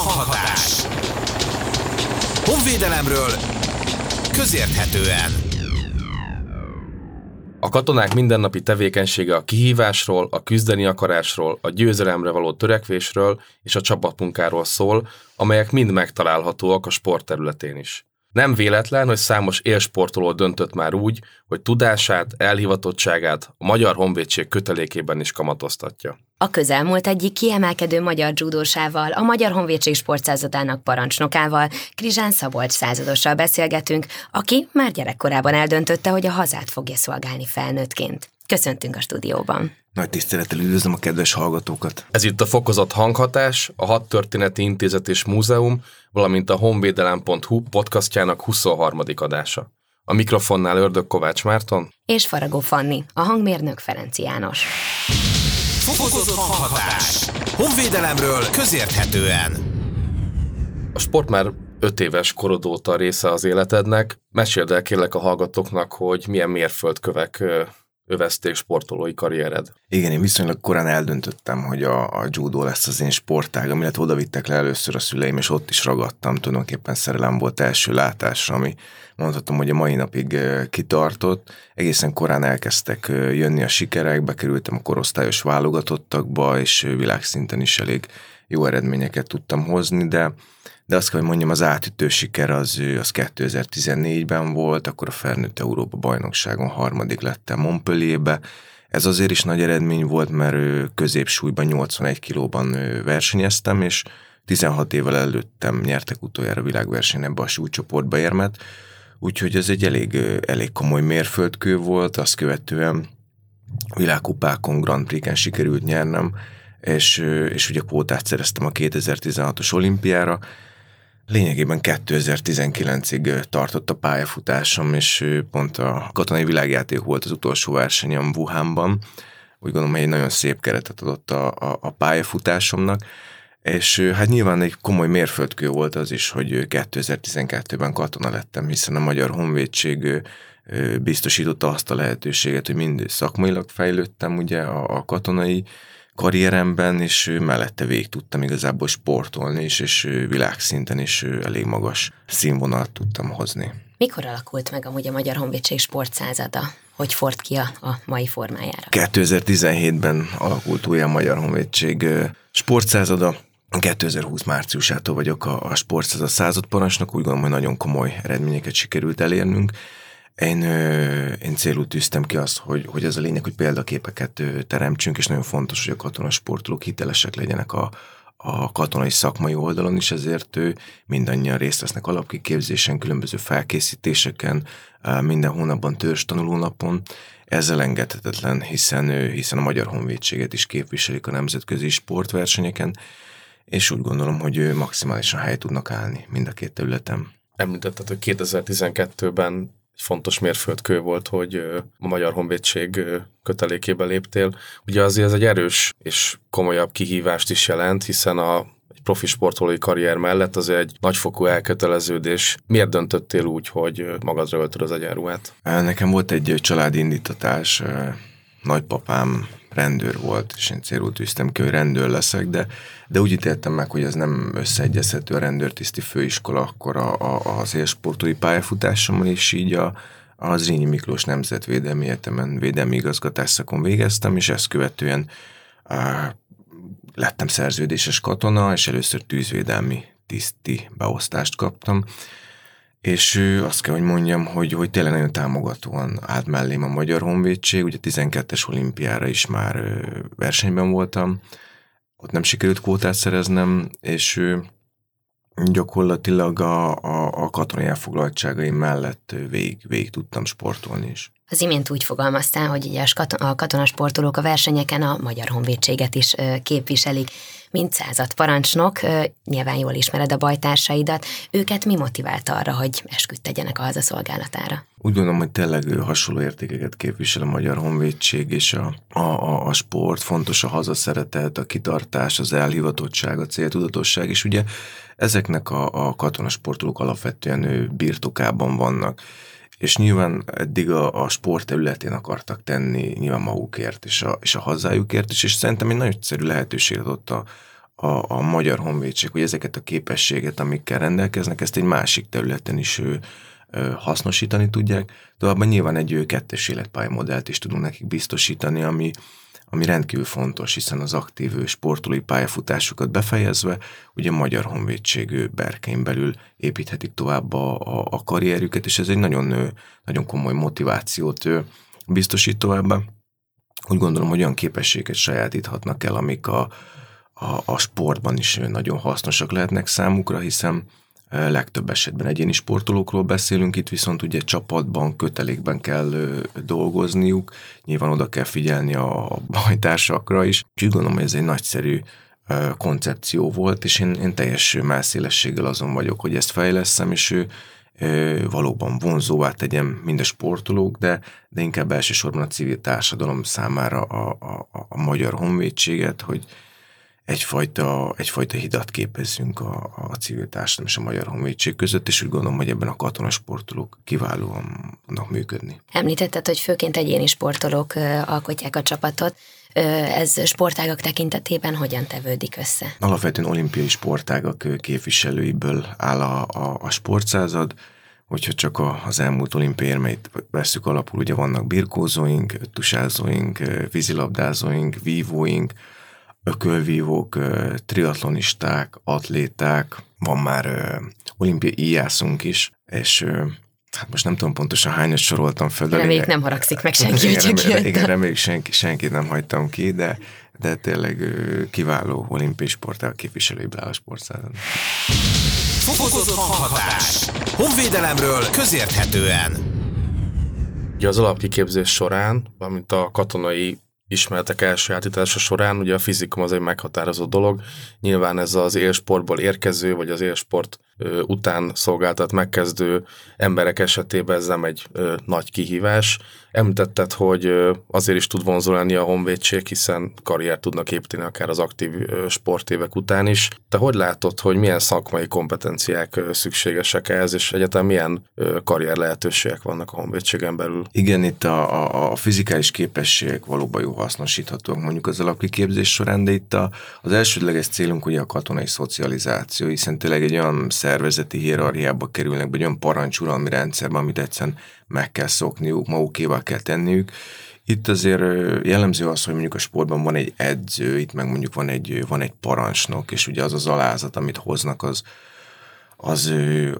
hanghatás. Honvédelemről közérthetően. A katonák mindennapi tevékenysége a kihívásról, a küzdeni akarásról, a győzelemre való törekvésről és a csapatmunkáról szól, amelyek mind megtalálhatóak a sport területén is. Nem véletlen, hogy számos élsportoló döntött már úgy, hogy tudását, elhivatottságát a Magyar Honvédség kötelékében is kamatoztatja. A közelmúlt egyik kiemelkedő magyar judósával, a Magyar Honvédség sportszázadának parancsnokával, Krizsán Szabolcs századossal beszélgetünk, aki már gyerekkorában eldöntötte, hogy a hazát fogja szolgálni felnőttként. Köszöntünk a stúdióban. Nagy tisztelettel üdvözlöm a kedves hallgatókat. Ez itt a Fokozott Hanghatás, a Hat Történeti Intézet és Múzeum, valamint a honvédelem.hu podcastjának 23. adása. A mikrofonnál Ördög Kovács Márton és Faragó Fanni, a hangmérnök Ferenc János. Fokozott hanghatás. Honvédelemről közérthetően. A sport már öt éves korod óta része az életednek. Meséld el kérlek a hallgatóknak, hogy milyen mérföldkövek övezték sportolói karriered. Igen, én viszonylag korán eldöntöttem, hogy a, a judo lesz az én sportág, amire oda vittek le először a szüleim, és ott is ragadtam, tulajdonképpen szerelem volt első látásra, ami mondhatom, hogy a mai napig kitartott. Egészen korán elkezdtek jönni a sikerek, bekerültem a korosztályos válogatottakba, és világszinten is elég jó eredményeket tudtam hozni, de de azt kell, hogy mondjam, az átütő siker az, az 2014-ben volt, akkor a felnőtt Európa bajnokságon harmadik lettem Montpellierbe. Ez azért is nagy eredmény volt, mert középsúlyban 81 kilóban versenyeztem, és 16 évvel előttem nyertek utoljára világverseny ebbe a súlycsoportba érmet, úgyhogy ez egy elég, elég komoly mérföldkő volt, azt követően világkupákon, Grand Prix-en sikerült nyernem, és, és ugye kvótát szereztem a 2016-os olimpiára, Lényegében 2019-ig tartott a pályafutásom, és pont a katonai világjáték volt az utolsó versenyem Wuhanban. Úgy gondolom, hogy egy nagyon szép keretet adott a, a, a pályafutásomnak, és hát nyilván egy komoly mérföldkő volt az is, hogy 2012-ben katona lettem, hiszen a Magyar Honvédség biztosította azt a lehetőséget, hogy mind szakmailag fejlődtem ugye a, a katonai karrieremben, és mellette végig tudtam igazából sportolni is, és világszinten is elég magas színvonalat tudtam hozni. Mikor alakult meg amúgy a Magyar Honvédség sportszázada? Hogy ford ki a, a mai formájára? 2017-ben alakult újra a Magyar Honvédség sportszázada. 2020 márciusától vagyok a, a sportszázad századparancsnok, úgy gondolom, hogy nagyon komoly eredményeket sikerült elérnünk. Én, én célul tűztem ki azt, hogy, hogy ez a lényeg, hogy példaképeket teremtsünk, és nagyon fontos, hogy a katonasportolók hitelesek legyenek a, a katonai szakmai oldalon is, ezért ő mindannyian részt vesznek alapkiképzésen, különböző felkészítéseken, minden hónapban törzs tanulónapon. Ez elengedhetetlen, hiszen, hiszen a Magyar Honvédséget is képviselik a nemzetközi sportversenyeken, és úgy gondolom, hogy maximálisan hely tudnak állni mind a két területen. Említetted, hogy 2012-ben fontos mérföldkő volt, hogy a Magyar Honvédség kötelékébe léptél. Ugye azért ez egy erős és komolyabb kihívást is jelent, hiszen a egy profi sportolói karrier mellett az egy nagyfokú elköteleződés. Miért döntöttél úgy, hogy magadra öltöd az egyenruhát? Nekem volt egy családi indítatás, nagypapám rendőr volt, és én célul tűztem ki, hogy rendőr leszek, de, de úgy ítéltem meg, hogy ez nem összeegyezhető a rendőrtiszti főiskola akkor a, a, az élsportói pályafutásommal, és így a, a Zrínyi Miklós Nemzetvédelmi Egyetemen védelmi igazgatás szakon végeztem, és ezt követően á, lettem szerződéses katona, és először tűzvédelmi tiszti beosztást kaptam, és azt kell, hogy mondjam, hogy, hogy tényleg nagyon támogatóan állt mellém a Magyar Honvédség, ugye 12-es olimpiára is már versenyben voltam, ott nem sikerült kvótát szereznem, és gyakorlatilag a, a, a katonai elfoglaltságaim mellett végig, végig tudtam sportolni is. Az imént úgy fogalmaztál, hogy ugye a katonasportolók a versenyeken a Magyar Honvédséget is képviselik mint század parancsnok, nyilván jól ismered a bajtársaidat, őket mi motivált arra, hogy esküdt tegyenek a hazaszolgálatára? Úgy gondolom, hogy tényleg hasonló értékeket képvisel a Magyar Honvédség és a, a, a, a sport, fontos a hazaszeretet, a kitartás, az elhivatottság, a céltudatosság, és ugye ezeknek a, a katonasportolók alapvetően ő birtokában vannak és nyilván eddig a, a sport területén akartak tenni nyilván magukért és a, és a hazájukért is, és szerintem egy nagyon egyszerű lehetőséget adott a, a, a magyar honvédség, hogy ezeket a képességet, amikkel rendelkeznek, ezt egy másik területen is ő, hasznosítani tudják. Továbbá nyilván egy kettős életpályamodellt is tudunk nekik biztosítani, ami, ami rendkívül fontos, hiszen az aktív sportolói pályafutásukat befejezve, ugye Magyar Honvédség berkein belül építhetik tovább a, a, a karrierüket, és ez egy nagyon, nagyon komoly motivációt biztosít továbbá. Úgy gondolom, hogy olyan képességet sajátíthatnak el, amik a, a, a sportban is nagyon hasznosak lehetnek számukra, hiszen legtöbb esetben egyéni sportolókról beszélünk, itt viszont ugye csapatban, kötelékben kell dolgozniuk, nyilván oda kell figyelni a bajtársakra is. Úgy gondolom, hogy ez egy nagyszerű koncepció volt, és én, én teljes mászélességgel azon vagyok, hogy ezt fejleszem, és ő valóban vonzóvá tegyem mind a sportolók, de, de inkább elsősorban a civil társadalom számára a, a, a magyar honvédséget, hogy, egyfajta, egyfajta hidat képezzünk a, a civil társadalom és a Magyar Honvédség között, és úgy gondolom, hogy ebben a katonasportolók kiválóan tudnak működni. Említetted, hogy főként egyéni sportolók alkotják a csapatot. Ez sportágak tekintetében hogyan tevődik össze? Alapvetően olimpiai sportágak képviselőiből áll a, a, a sportszázad, hogyha csak a, az elmúlt olimpiai érmeit veszük alapul, ugye vannak birkózóink, tusázóink, vízilabdázóink, vívóink, ökölvívók, triatlonisták, atléták, van már olimpiai íjászunk is, és hát most nem tudom pontosan hányat soroltam fel. De reméljük nem haragszik meg senki, igen, hogy reméljük, igen, reméljük senki, senkit nem hagytam ki, de, de tényleg kiváló olimpiai sportál képviselőiből áll a sportszázon. Fokozott hanghatás. Honvédelemről közérthetően. Ugye az alapkiképzés során, valamint a katonai ismeretek elsajátítása során, ugye a fizikum az egy meghatározó dolog. Nyilván ez az élsportból érkező, vagy az élsport után szolgáltat megkezdő emberek esetében ez nem egy nagy kihívás. Említetted, hogy azért is tud vonzolni a honvédség, hiszen karriert tudnak építeni akár az aktív sportévek után is. Te hogy látod, hogy milyen szakmai kompetenciák szükségesek ehhez, és egyetem milyen karrier lehetőségek vannak a honvédségen belül? Igen, itt a, a, fizikális képességek valóban jó hasznosíthatóak mondjuk az alapkiképzés során, de itt a, az elsődleges célunk ugye a katonai szocializáció, hiszen tényleg egy olyan szervezeti hierarchiába kerülnek, vagy olyan parancsuralmi rendszerben, amit egyszerűen meg kell szokniuk, magukéval kell tenniük. Itt azért jellemző az, hogy mondjuk a sportban van egy edző, itt meg mondjuk van egy, van egy parancsnok, és ugye az az alázat, amit hoznak, az, az,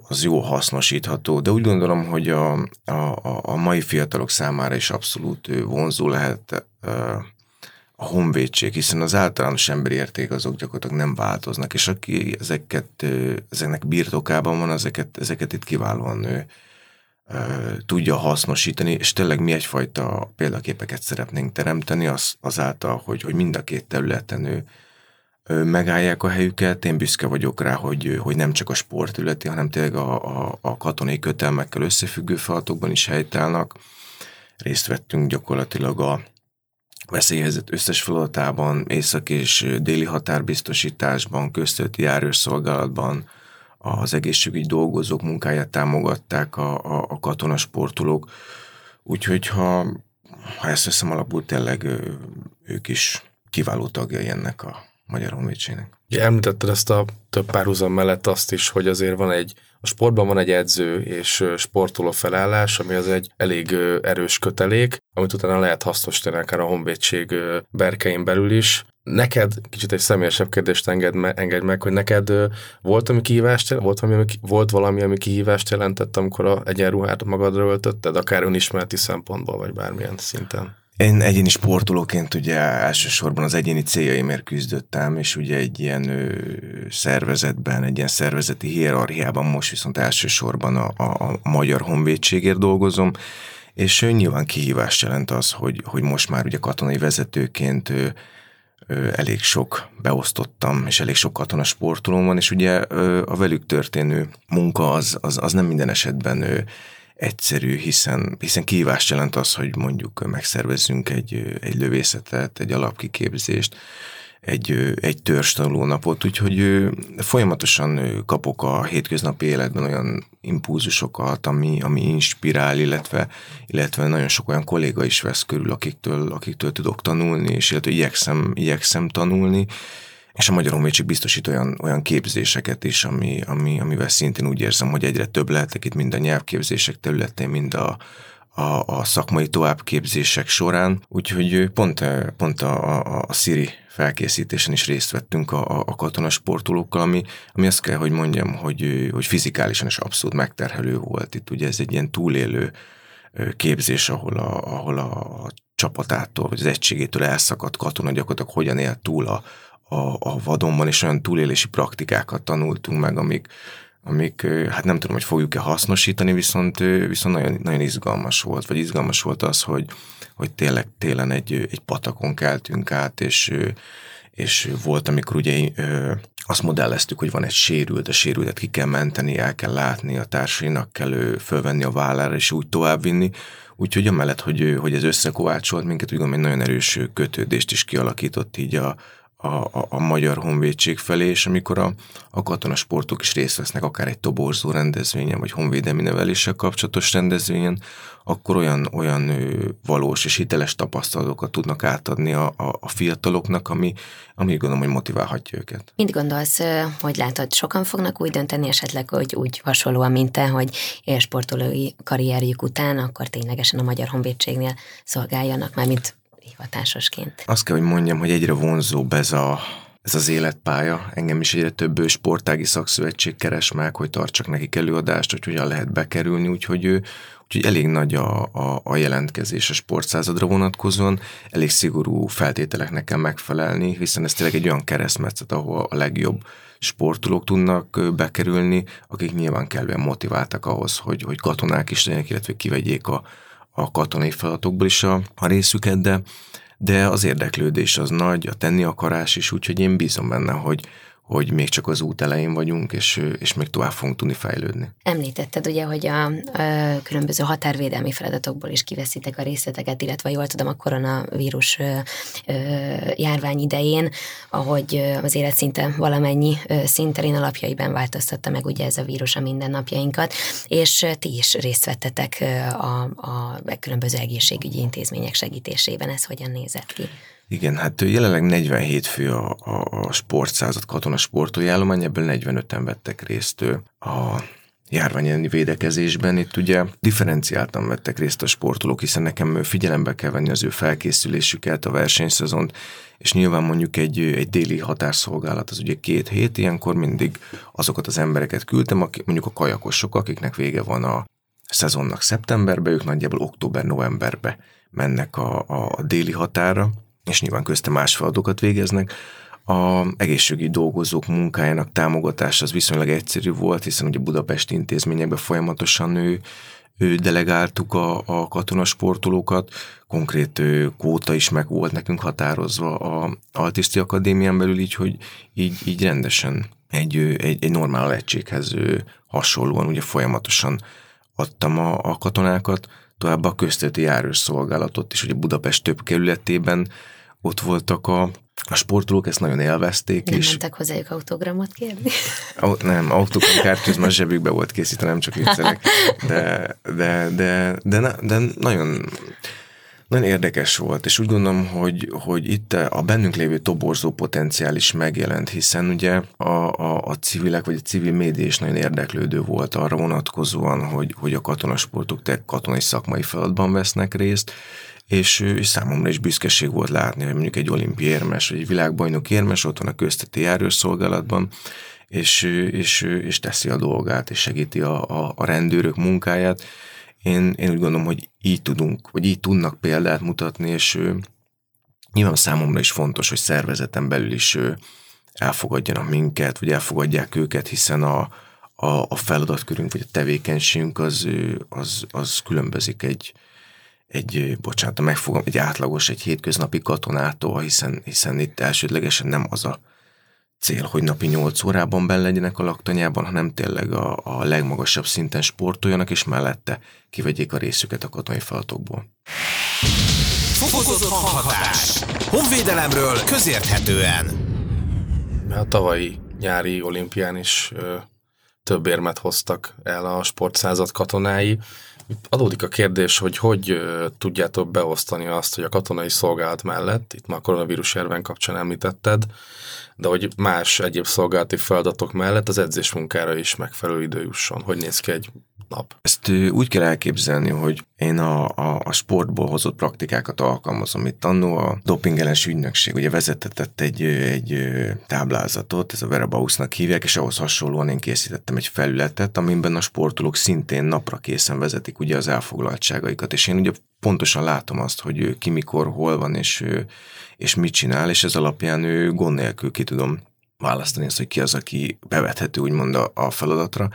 az jó hasznosítható. De úgy gondolom, hogy a, a, a mai fiatalok számára is abszolút vonzó lehet a honvédség, hiszen az általános emberi érték azok gyakorlatilag nem változnak, és aki ezeket, ezeknek birtokában van, ezeket, ezeket itt kiválóan ő, tudja hasznosítani, és tényleg mi egyfajta példaképeket szeretnénk teremteni az, azáltal, hogy, hogy mind a két területen ő, ő megállják a helyüket. Én büszke vagyok rá, hogy, hogy nem csak a sport ületi, hanem tényleg a, a, a katonai kötelmekkel összefüggő feladatokban is helytállnak. Részt vettünk gyakorlatilag a veszélyhelyzet összes feladatában, észak és déli határbiztosításban, köztölti járőrszolgálatban, az egészségügyi dolgozók munkáját támogatták a, a, a katonasportolók. Úgyhogy ha, ha ezt veszem alapul, tényleg ők is kiváló tagjai ennek a Magyar Honvédségnek. Ja, említetted ezt a több párhuzam mellett azt is, hogy azért van egy, a sportban van egy edző és sportoló felállás, ami az egy elég erős kötelék, amit utána lehet hasznosítani akár a honvédség berkein belül is. Neked, kicsit egy személyesebb kérdést enged, me, engedj meg, hogy neked volt, ami kihívást, volt ami, volt valami, ami kihívást jelentett, amikor a egyenruhát magadra öltötted, akár önismereti szempontból, vagy bármilyen szinten? Én egyéni sportolóként ugye elsősorban az egyéni céljaimért küzdöttem, és ugye egy ilyen ö, szervezetben, egy ilyen szervezeti hierarchiában most viszont elsősorban a, a, a Magyar Honvédségért dolgozom, és ö, nyilván kihívást jelent az, hogy, hogy most már ugye katonai vezetőként ö, ö, elég sok beosztottam, és elég sok katona sportolóm van, és ugye ö, a velük történő munka az, az, az nem minden esetben ö, egyszerű, hiszen, hiszen kihívást jelent az, hogy mondjuk megszervezzünk egy, egy lövészetet, egy alapkiképzést, egy, egy törzs tanulónapot, úgyhogy folyamatosan kapok a hétköznapi életben olyan impulzusokat, ami, ami inspirál, illetve, illetve nagyon sok olyan kolléga is vesz körül, akiktől, akiktől tudok tanulni, és illetve igyekszem, igyekszem tanulni. És a Magyar Honvédség biztosít olyan, olyan képzéseket is, ami, ami, amivel szintén úgy érzem, hogy egyre több lehetek itt mind a nyelvképzések területén, mind a, a, a szakmai továbbképzések során, úgyhogy pont, pont a, a, a Siri felkészítésen is részt vettünk a, a katonasportolókkal, ami, ami azt kell, hogy mondjam, hogy, hogy fizikálisan is abszolút megterhelő volt. Itt ugye ez egy ilyen túlélő képzés, ahol a, ahol a csapatától, vagy az egységétől elszakadt katona gyakorlatilag hogyan él túl a, a, a vadonban, és olyan túlélési praktikákat tanultunk meg, amik, amik hát nem tudom, hogy fogjuk-e hasznosítani, viszont, viszont nagyon, nagyon izgalmas volt, vagy izgalmas volt az, hogy, hogy tényleg télen egy, egy patakon keltünk át, és, és volt, amikor ugye azt modelleztük, hogy van egy sérült, a sérültet ki kell menteni, el kell látni, a társainak kell fölvenni a vállára, és úgy továbbvinni. Úgyhogy amellett, hogy, hogy ez összekovácsolt minket, úgy gondolom, egy nagyon erős kötődést is kialakított így a, a, a, a magyar honvédség felé, és amikor a, a katonasportok is részt vesznek, akár egy toborzó rendezvényen, vagy honvédelmi neveléssel kapcsolatos rendezvényen, akkor olyan, olyan ő, valós és hiteles tapasztalatokat tudnak átadni a, a, a fiataloknak, ami, ami gondolom, hogy motiválhatja őket. Mit gondolsz, hogy látod, sokan fognak úgy dönteni esetleg, hogy úgy hasonlóan, mint te, hogy élsportolói karrierjük után, akkor ténylegesen a Magyar Honvédségnél szolgáljanak, már mint hivatásosként. Azt kell, hogy mondjam, hogy egyre vonzóbb ez a, ez az életpálya. Engem is egyre több sportági szakszövetség keres meg, hogy tartsak nekik előadást, hogy hogyan lehet bekerülni, úgyhogy ő, Úgyhogy elég nagy a, a, a jelentkezés a sportszázadra vonatkozóan, elég szigorú feltételeknek kell megfelelni, hiszen ez tényleg egy olyan keresztmetszet, ahol a legjobb sportolók tudnak bekerülni, akik nyilván kellően motiváltak ahhoz, hogy, hogy katonák is legyenek, illetve kivegyék a, a katonai feladatokból is a, a részüket, de, de az érdeklődés az nagy, a tenni akarás is, úgyhogy én bízom benne, hogy, hogy még csak az út elején vagyunk, és, és még tovább fogunk tudni fejlődni. Említetted ugye, hogy a, a különböző határvédelmi feladatokból is kiveszitek a részleteket, illetve jól tudom, a koronavírus ö, ö, járvány idején, ahogy az élet szinte valamennyi szinterén alapjaiban változtatta meg ugye ez a vírus a mindennapjainkat, és ti is részt vettetek a, a, a különböző egészségügyi intézmények segítésében. Ez hogyan nézett ki? Igen, hát jelenleg 47 fő a, a, a sportszázad katona sportolói állomány, ebből 45-en vettek részt a járvány védekezésben. Itt ugye differenciáltan vettek részt a sportolók, hiszen nekem figyelembe kell venni az ő felkészülésüket, a versenyszezont, és nyilván mondjuk egy, egy déli határszolgálat, az ugye két hét, ilyenkor mindig azokat az embereket küldtem, akik, mondjuk a kajakosok, akiknek vége van a szezonnak szeptemberben, ők nagyjából október-novemberbe mennek a, a déli határa, és nyilván közte más feladatokat végeznek. A egészségügyi dolgozók munkájának támogatása az viszonylag egyszerű volt, hiszen ugye Budapesti intézményekben folyamatosan ő, ő delegáltuk a, a katonasportolókat, konkrét ő, kóta is meg volt nekünk határozva a Altiszti Akadémián belül, így, hogy így, így rendesen egy, egy, egy normál egységhez hasonlóan ugye folyamatosan adtam a, a katonákat, továbbá a közteti járős szolgálatot is, ugye Budapest több kerületében ott voltak a, a sportolók, ezt nagyon élvezték. Nem és mentek hozzájuk autogramot kérni? Au, nem, autogramkártya, már zsebükbe volt készítve, nem csak viccelek. De, de, de, de, de nagyon, nagyon érdekes volt, és úgy gondolom, hogy, hogy itt a bennünk lévő toborzó potenciál is megjelent, hiszen ugye a, a, a civilek, vagy a civil média is nagyon érdeklődő volt arra vonatkozóan, hogy, hogy a katonasportok te katonai szakmai feladatban vesznek részt, és, és számomra is büszkeség volt látni, hogy mondjuk egy olimpiai érmes, vagy egy világbajnok érmes ott van a közteti járőrszolgálatban, és, és, és teszi a dolgát, és segíti a, a, a rendőrök munkáját. Én, én úgy gondolom, hogy így tudunk, vagy így tudnak példát mutatni, és nyilván számomra is fontos, hogy szervezeten belül is elfogadjanak minket, vagy elfogadják őket, hiszen a, a, a feladatkörünk, vagy a tevékenységünk az, az, az különbözik egy, egy, bocsánat, megfogom, egy átlagos, egy hétköznapi katonától, hiszen, hiszen itt elsődlegesen nem az a cél, hogy napi 8 órában benne legyenek a laktanyában, hanem tényleg a, a legmagasabb szinten sportoljanak, és mellette kivegyék a részüket a katonai feladatokból. Fokozott hanghatás. Honvédelemről közérthetően. A tavalyi nyári olimpián is több érmet hoztak el a sportszázad katonái Adódik a kérdés, hogy hogy tudjátok beosztani azt, hogy a katonai szolgálat mellett, itt már a koronavírus járvány kapcsán említetted, de hogy más egyéb szolgálati feladatok mellett az edzés munkára is megfelelő idő jusson. Hogy néz ki egy nap? Ezt úgy kell elképzelni, hogy én a, a, a sportból hozott praktikákat alkalmazom. Itt annó a dopingelens ügynökség ugye vezetett egy, egy táblázatot, ez a Verabausnak hívják, és ahhoz hasonlóan én készítettem egy felületet, amiben a sportolók szintén napra készen vezetik ugye az elfoglaltságaikat, és én ugye pontosan látom azt, hogy ő ki mikor, hol van, és, és mit csinál, és ez alapján ő gond nélkül ki tudom választani azt, hogy ki az, aki bevethető úgymond a, a feladatra,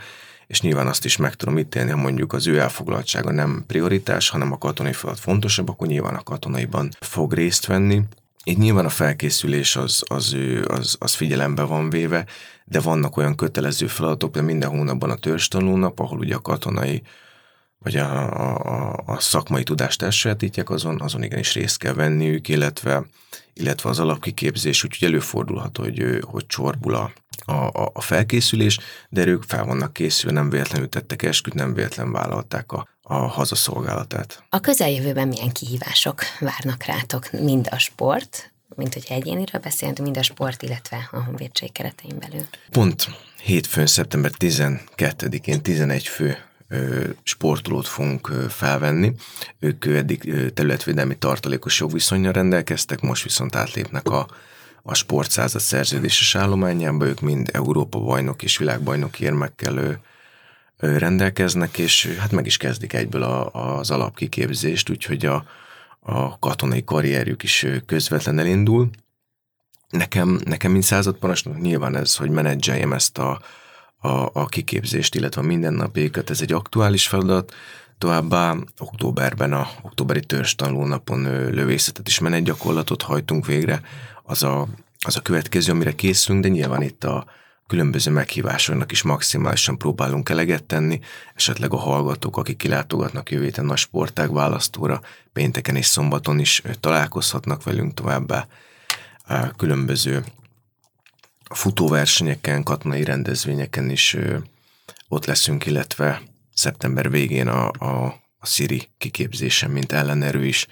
és nyilván azt is meg tudom ítélni, ha mondjuk az ő elfoglaltsága nem prioritás, hanem a katonai feladat fontosabb, akkor nyilván a katonaiban fog részt venni. Itt nyilván a felkészülés az, az, az, az figyelembe van véve, de vannak olyan kötelező feladatok, de minden hónapban a törzstanulnap, ahol ugye a katonai vagy a, a, a szakmai tudást elsajátítják, azon, azon igenis részt kell venniük, illetve, illetve az alapkiképzés, úgyhogy előfordulhat, hogy, hogy csorbul a, a, a felkészülés, de ők fel vannak készülve, nem véletlenül tettek esküt, nem véletlen vállalták a, a hazaszolgálatát. A közeljövőben milyen kihívások várnak rátok, mind a sport, mint hogyha egyéniről beszélünk, mind a sport, illetve a honvédség keretein belül? Pont hétfőn, szeptember 12-én 11 fő sportolót fogunk felvenni. Ők eddig területvédelmi tartalékos jogviszonyra rendelkeztek, most viszont átlépnek a, a sportszázad szerződéses állományába, ők mind Európa bajnok és világbajnok érmekkel rendelkeznek, és hát meg is kezdik egyből a, az alapkiképzést, úgyhogy a, a katonai karrierjük is közvetlen elindul. Nekem, nekem mint századparancsnok nyilván ez, hogy menedzseljem ezt a, a, a kiképzést, illetve a mindennapjaikat, ez egy aktuális feladat, Továbbá októberben, a októberi törzs tanulnapon lövészetet is menetgyakorlatot hajtunk végre. Az a, az a következő, amire készülünk, de nyilván itt a különböző meghívásoknak is maximálisan próbálunk eleget tenni, esetleg a hallgatók, akik kilátogatnak jövő héten a sportág választóra, pénteken és szombaton is találkozhatnak velünk továbbá. Különböző futóversenyeken, katonai rendezvényeken is ott leszünk, illetve szeptember végén a, a, a Siri kiképzésen, mint ellenerő is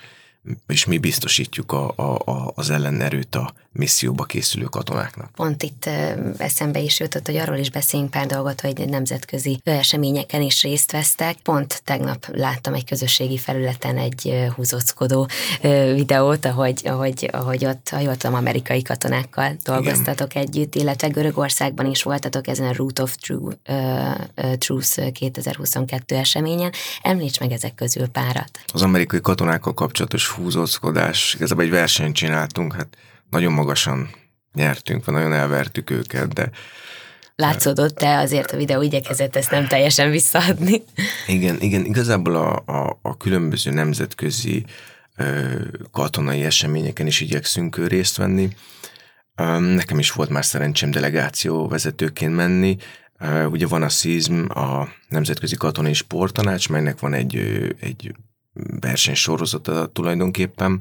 és mi biztosítjuk a, a, a, az ellenerőt a misszióba készülő katonáknak. Pont itt eszembe is jutott, hogy arról is beszéljünk pár dolgot, hogy nemzetközi eseményeken is részt vesztek. Pont tegnap láttam egy közösségi felületen egy húzockodó videót, ahogy, ahogy, ahogy ott, ha jól tudom, amerikai katonákkal dolgoztatok Igen. együtt, illetve Görögországban is voltatok ezen a Root of True, uh, Truth 2022 eseményen. Említs meg ezek közül párat. Az amerikai katonákkal kapcsolatos húzózkodás, igazából egy versenyt csináltunk, hát nagyon magasan nyertünk, nagyon elvertük őket, de Látszódott, de azért a videó igyekezett ezt nem teljesen visszaadni. Igen, igen, igazából a, a, a különböző nemzetközi ö, katonai eseményeken is igyekszünk részt venni. Nekem is volt már szerencsém delegáció vezetőként menni. Ugye van a SZIZM, a Nemzetközi Katonai Sporttanács, melynek van egy, egy versenysorozata tulajdonképpen,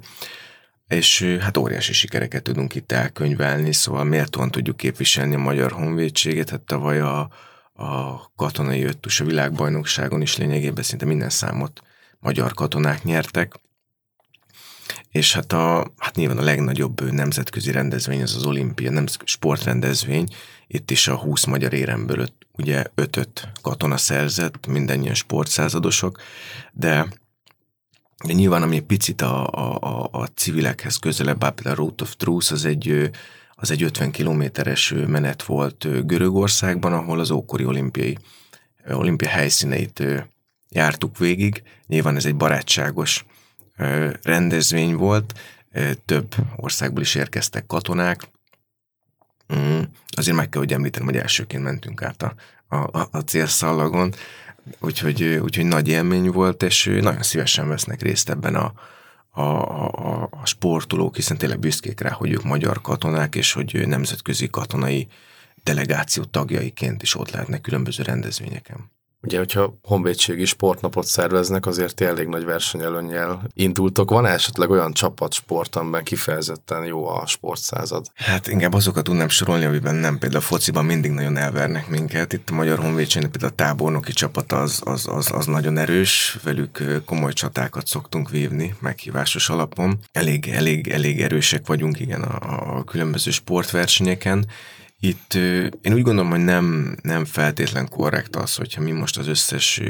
és hát óriási sikereket tudunk itt elkönyvelni, szóval méltóan tudjuk képviselni a magyar honvédséget, hát tavaly a, a katonai öttus a világbajnokságon is lényegében szinte minden számot magyar katonák nyertek, és hát, a, hát nyilván a legnagyobb nemzetközi rendezvény az az olimpia, nem sportrendezvény, itt is a 20 magyar éremből öt, ugye ötöt katona szerzett, mindennyian sportszázadosok, de nyilván, ami egy picit a, a, a civilekhez közelebb áll, például a Road of Truth, az egy, az egy 50 kilométeres menet volt Görögországban, ahol az ókori olimpiai olimpia helyszíneit jártuk végig. Nyilván ez egy barátságos rendezvény volt, több országból is érkeztek katonák. Mm, azért meg kell, hogy említenem, hogy elsőként mentünk át a, a, a célszallagon, Úgyhogy, úgyhogy nagy élmény volt, és nagyon szívesen vesznek részt ebben a, a, a, a sportolók, hiszen tényleg büszkék rá, hogy ők magyar katonák, és hogy nemzetközi katonai delegáció tagjaiként is ott lehetnek különböző rendezvényeken. Ugye, hogyha honvédségi sportnapot szerveznek, azért elég nagy versenyelőnnyel indultok. Van esetleg olyan csapatsport, amiben kifejezetten jó a sportszázad? Hát inkább azokat tudnám sorolni, amiben nem. Például a fociban mindig nagyon elvernek minket. Itt a Magyar Honvédségnek például a tábornoki csapat az, az, az, az nagyon erős, velük komoly csatákat szoktunk vívni meghívásos alapon. Elég, elég, elég erősek vagyunk, igen, a, a különböző sportversenyeken itt én úgy gondolom, hogy nem, nem feltétlen korrekt az, hogyha mi most az összes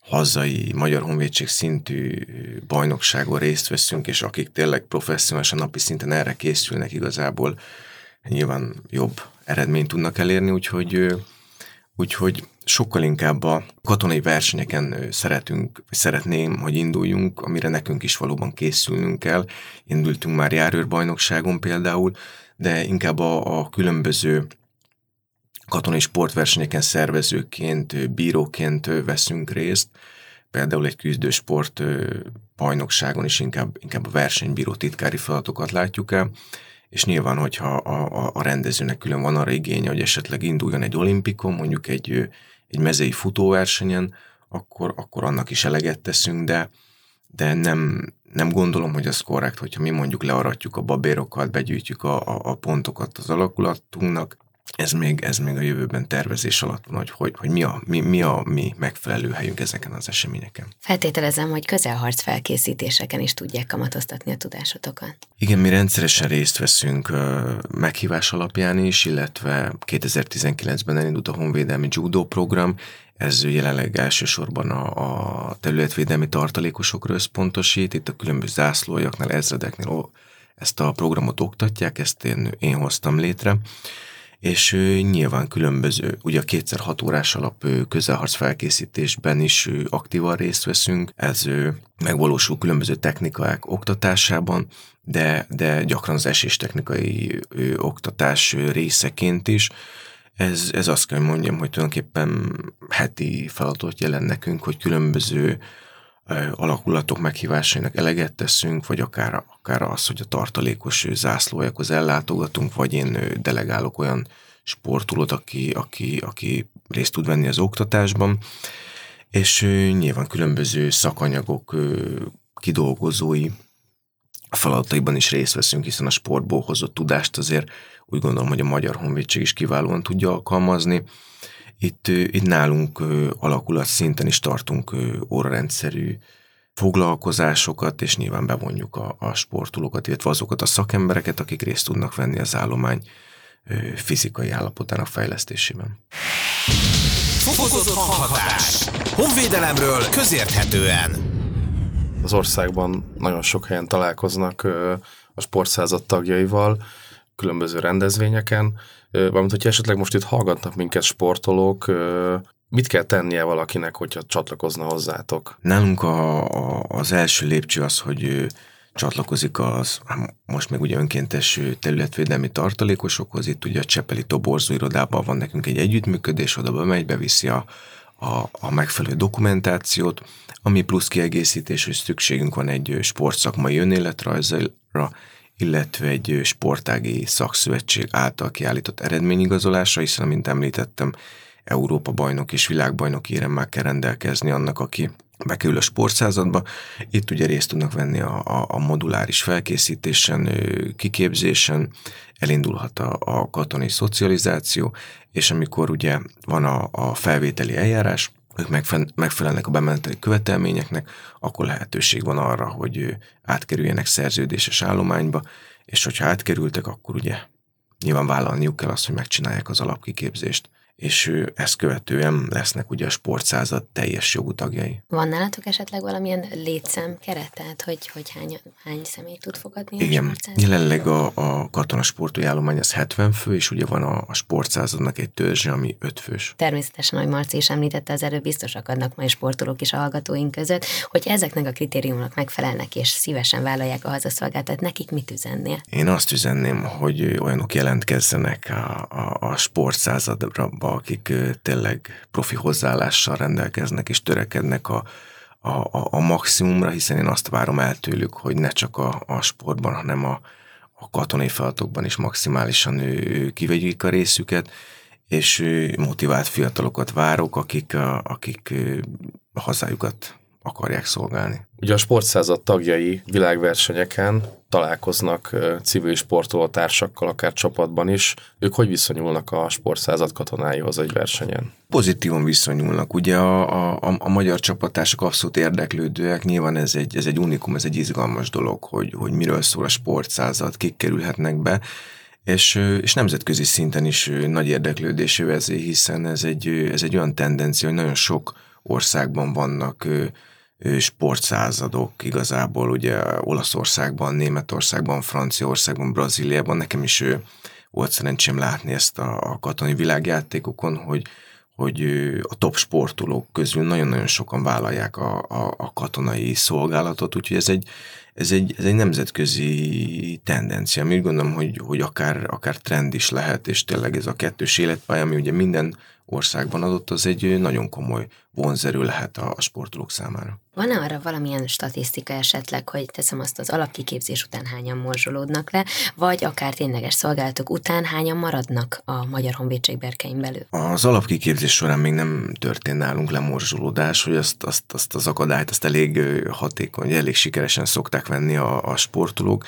hazai Magyar Honvédség szintű bajnokságon részt veszünk, és akik tényleg professzionálisan napi szinten erre készülnek igazából, nyilván jobb eredményt tudnak elérni, úgyhogy, úgyhogy sokkal inkább a katonai versenyeken szeretünk, szeretném, hogy induljunk, amire nekünk is valóban készülnünk kell. Indultunk már járőrbajnokságon például, de inkább a, a különböző katonai sportversenyeken szervezőként, bíróként veszünk részt, például egy küzdősport bajnokságon is inkább, inkább a versenybíró titkári feladatokat látjuk el, és nyilván, hogyha a, a, a rendezőnek külön van arra igénye, hogy esetleg induljon egy olimpikon, mondjuk egy, egy mezei futóversenyen, akkor, akkor annak is eleget teszünk, de, de nem, nem gondolom, hogy az korrekt, hogyha mi mondjuk learatjuk a babérokat, begyűjtjük a, a, a pontokat az alakulatunknak, ez még, ez még a jövőben tervezés alatt van, hogy, hogy, hogy mi, a, mi, mi a mi megfelelő helyünk ezeken az eseményeken. Feltételezem, hogy közelharc felkészítéseken is tudják kamatoztatni a tudásotokat. Igen, mi rendszeresen részt veszünk meghívás alapján is, illetve 2019-ben elindult a Honvédelmi Judo program, ez jelenleg elsősorban a, a területvédelmi tartalékosokra összpontosít, itt a különböző zászlójaknál, ezredeknél ezt a programot oktatják, ezt én, én hoztam létre, és nyilván különböző, ugye a kétszer hat órás alap közelharc felkészítésben is aktívan részt veszünk, ez megvalósul különböző technikák oktatásában, de, de gyakran az eséstechnikai oktatás részeként is, ez, ez azt kell, mondjam, hogy tulajdonképpen heti feladatot jelent nekünk, hogy különböző alakulatok meghívásainak eleget teszünk, vagy akár, akár az, hogy a tartalékos zászlójakhoz ellátogatunk, vagy én delegálok olyan sportolót, aki, aki, aki részt tud venni az oktatásban, és nyilván különböző szakanyagok kidolgozói feladataiban is részt veszünk, hiszen a sportból hozott tudást azért úgy gondolom, hogy a Magyar Honvédség is kiválóan tudja alkalmazni. Itt, itt nálunk alakulat szinten is tartunk órarendszerű foglalkozásokat, és nyilván bevonjuk a, a sportolókat, illetve azokat a szakembereket, akik részt tudnak venni az állomány fizikai állapotának fejlesztésében. Fokozott hanghatás. Honvédelemről közérthetően. Az országban nagyon sok helyen találkoznak a sportszázad tagjaival, különböző rendezvényeken, valamint, hogyha esetleg most itt hallgatnak minket sportolók, mit kell tennie valakinek, hogyha csatlakozna hozzátok? Nálunk a, a, az első lépcső az, hogy csatlakozik az, most még ugye önkéntes területvédelmi tartalékosokhoz, itt ugye a Csepeli Toborzó irodában van nekünk egy együttműködés, oda bemegy, beviszi a, a, a megfelelő dokumentációt, ami plusz kiegészítés, hogy szükségünk van egy sportszakmai önéletrajzra, illetve egy sportági szakszövetség által kiállított eredményigazolásra, hiszen, mint említettem, Európa bajnok és világbajnok éremmel kell rendelkezni annak, aki bekerül a sportszázadba. Itt ugye részt tudnak venni a, a, a moduláris felkészítésen, kiképzésen, elindulhat a, a katonai szocializáció, és amikor ugye van a, a felvételi eljárás, ők megfelelnek a bementeli követelményeknek, akkor lehetőség van arra, hogy átkerüljenek szerződéses állományba, és hogyha átkerültek, akkor ugye nyilván vállalniuk kell azt, hogy megcsinálják az alapkiképzést és ezt követően lesznek ugye a sportszázad teljes jogú tagjai. Van nálatok esetleg valamilyen létszám keret, tehát hogy, hogy hány, hány személy tud fogadni Igen, a jelenleg a, a katonasportolói állomány az 70 fő, és ugye van a, a sportszázadnak egy törzse, ami 5 fős. Természetesen, ahogy Marci is említette, az erő biztos akadnak majd sportolók is a hallgatóink között, hogy ezeknek a kritériumnak megfelelnek, és szívesen vállalják a hazaszolgáltat, nekik mit üzennél? Én azt üzenném, hogy olyanok jelentkezzenek a, a, a sportszázadra, akik tényleg profi hozzáállással rendelkeznek és törekednek a, a, a, a maximumra, hiszen én azt várom el tőlük, hogy ne csak a, a sportban, hanem a, a katonai feladatokban is maximálisan ő, kivegyik a részüket, és motivált fiatalokat várok, akik, akik hazájukat akarják szolgálni. Ugye a sportszázad tagjai világversenyeken találkoznak civil sportoló társakkal, akár csapatban is. Ők hogy viszonyulnak a sportszázad katonáihoz egy versenyen? Pozitívan viszonyulnak. Ugye a, a, a magyar csapatások abszolút érdeklődőek. Nyilván ez egy, ez egy unikum, ez egy izgalmas dolog, hogy, hogy miről szól a sportszázad, kik kerülhetnek be és, és nemzetközi szinten is nagy érdeklődésű vezé, hiszen ez egy, ez egy olyan tendencia, hogy nagyon sok országban vannak sportszázadok igazából, ugye Olaszországban, Németországban, Franciaországban, Brazíliában, nekem is volt szerencsém látni ezt a, katonai világjátékokon, hogy, hogy a top sportolók közül nagyon-nagyon sokan vállalják a, a, a katonai szolgálatot, úgyhogy ez egy, ez egy, ez egy nemzetközi tendencia. Még gondolom, hogy, hogy akár, akár trend is lehet, és tényleg ez a kettős életpálya, ami ugye minden országban adott, az egy nagyon komoly vonzerő lehet a, a sportolók számára. Van-e arra valamilyen statisztika esetleg, hogy teszem azt az alapkiképzés után hányan morzsolódnak le, vagy akár tényleges szolgálatok után hányan maradnak a Magyar Honvédség berkein belül? Az alapkiképzés során még nem történt nálunk lemorzsolódás, hogy azt, azt, azt az akadályt, azt elég hatékony, elég sikeresen szokták venni a, a sportolók.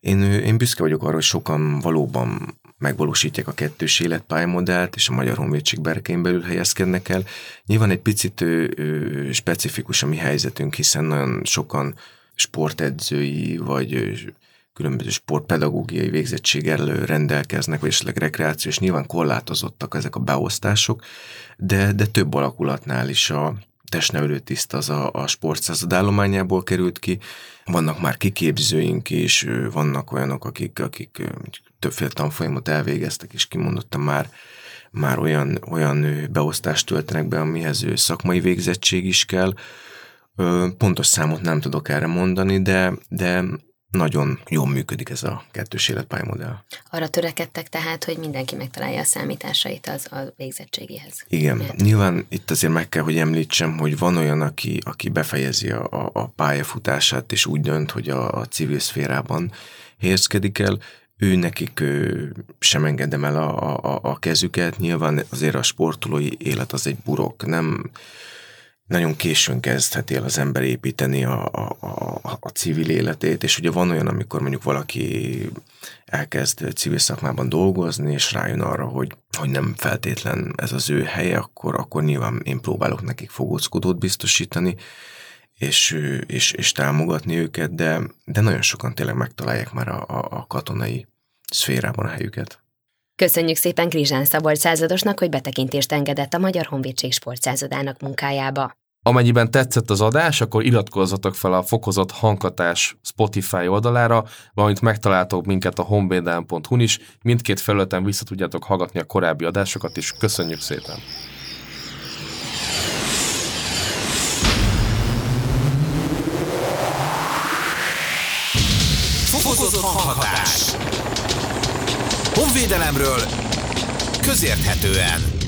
Én, én büszke vagyok arra, hogy sokan valóban megvalósítják a kettős életpályamodellt, és a Magyar Honvédség berkein belül helyezkednek el. Nyilván egy picit ö, ö, specifikus a mi helyzetünk, hiszen nagyon sokan sportedzői, vagy különböző sportpedagógiai végzettséggel rendelkeznek, vagy esetleg rekreáció, nyilván korlátozottak ezek a beosztások, de, de több alakulatnál is a testnevelő tiszt az a, a sportszázad állományából került ki, vannak már kiképzőink is, vannak olyanok, akik, akik többféle tanfolyamot elvégeztek, és kimondottan már, már olyan, olyan beosztást töltenek be, amihez szakmai végzettség is kell. Pontos számot nem tudok erre mondani, de, de nagyon jól működik ez a kettős életpályamodell. Arra törekedtek tehát, hogy mindenki megtalálja a számításait az a végzettségéhez. Igen, Mert... nyilván itt azért meg kell, hogy említsem, hogy van olyan, aki, aki befejezi a, a, a pályafutását, és úgy dönt, hogy a, a civil szférában helyezkedik el, ő nekik ő, sem engedem el a, a, a kezüket, nyilván azért a sportolói élet az egy burok, nem nagyon későn kezdheti el az ember építeni a, a, a, a civil életét, és ugye van olyan, amikor mondjuk valaki elkezd civil szakmában dolgozni, és rájön arra, hogy, hogy nem feltétlen ez az ő helye, akkor, akkor nyilván én próbálok nekik fogóckodót biztosítani, és, és, és támogatni őket, de, de nagyon sokan tényleg megtalálják már a, a, a katonai szférában a helyüket. Köszönjük szépen Krizsán Szabolcs századosnak, hogy betekintést engedett a Magyar Honvédség sportszázadának munkájába. Amennyiben tetszett az adás, akkor iratkozzatok fel a fokozott hangkatás Spotify oldalára, valamint megtaláltok minket a honvédelm.hu-n is, mindkét felületen vissza tudjátok hallgatni a korábbi adásokat is. Köszönjük szépen! Fokozott hanghatás. Honvédelemről közérthetően.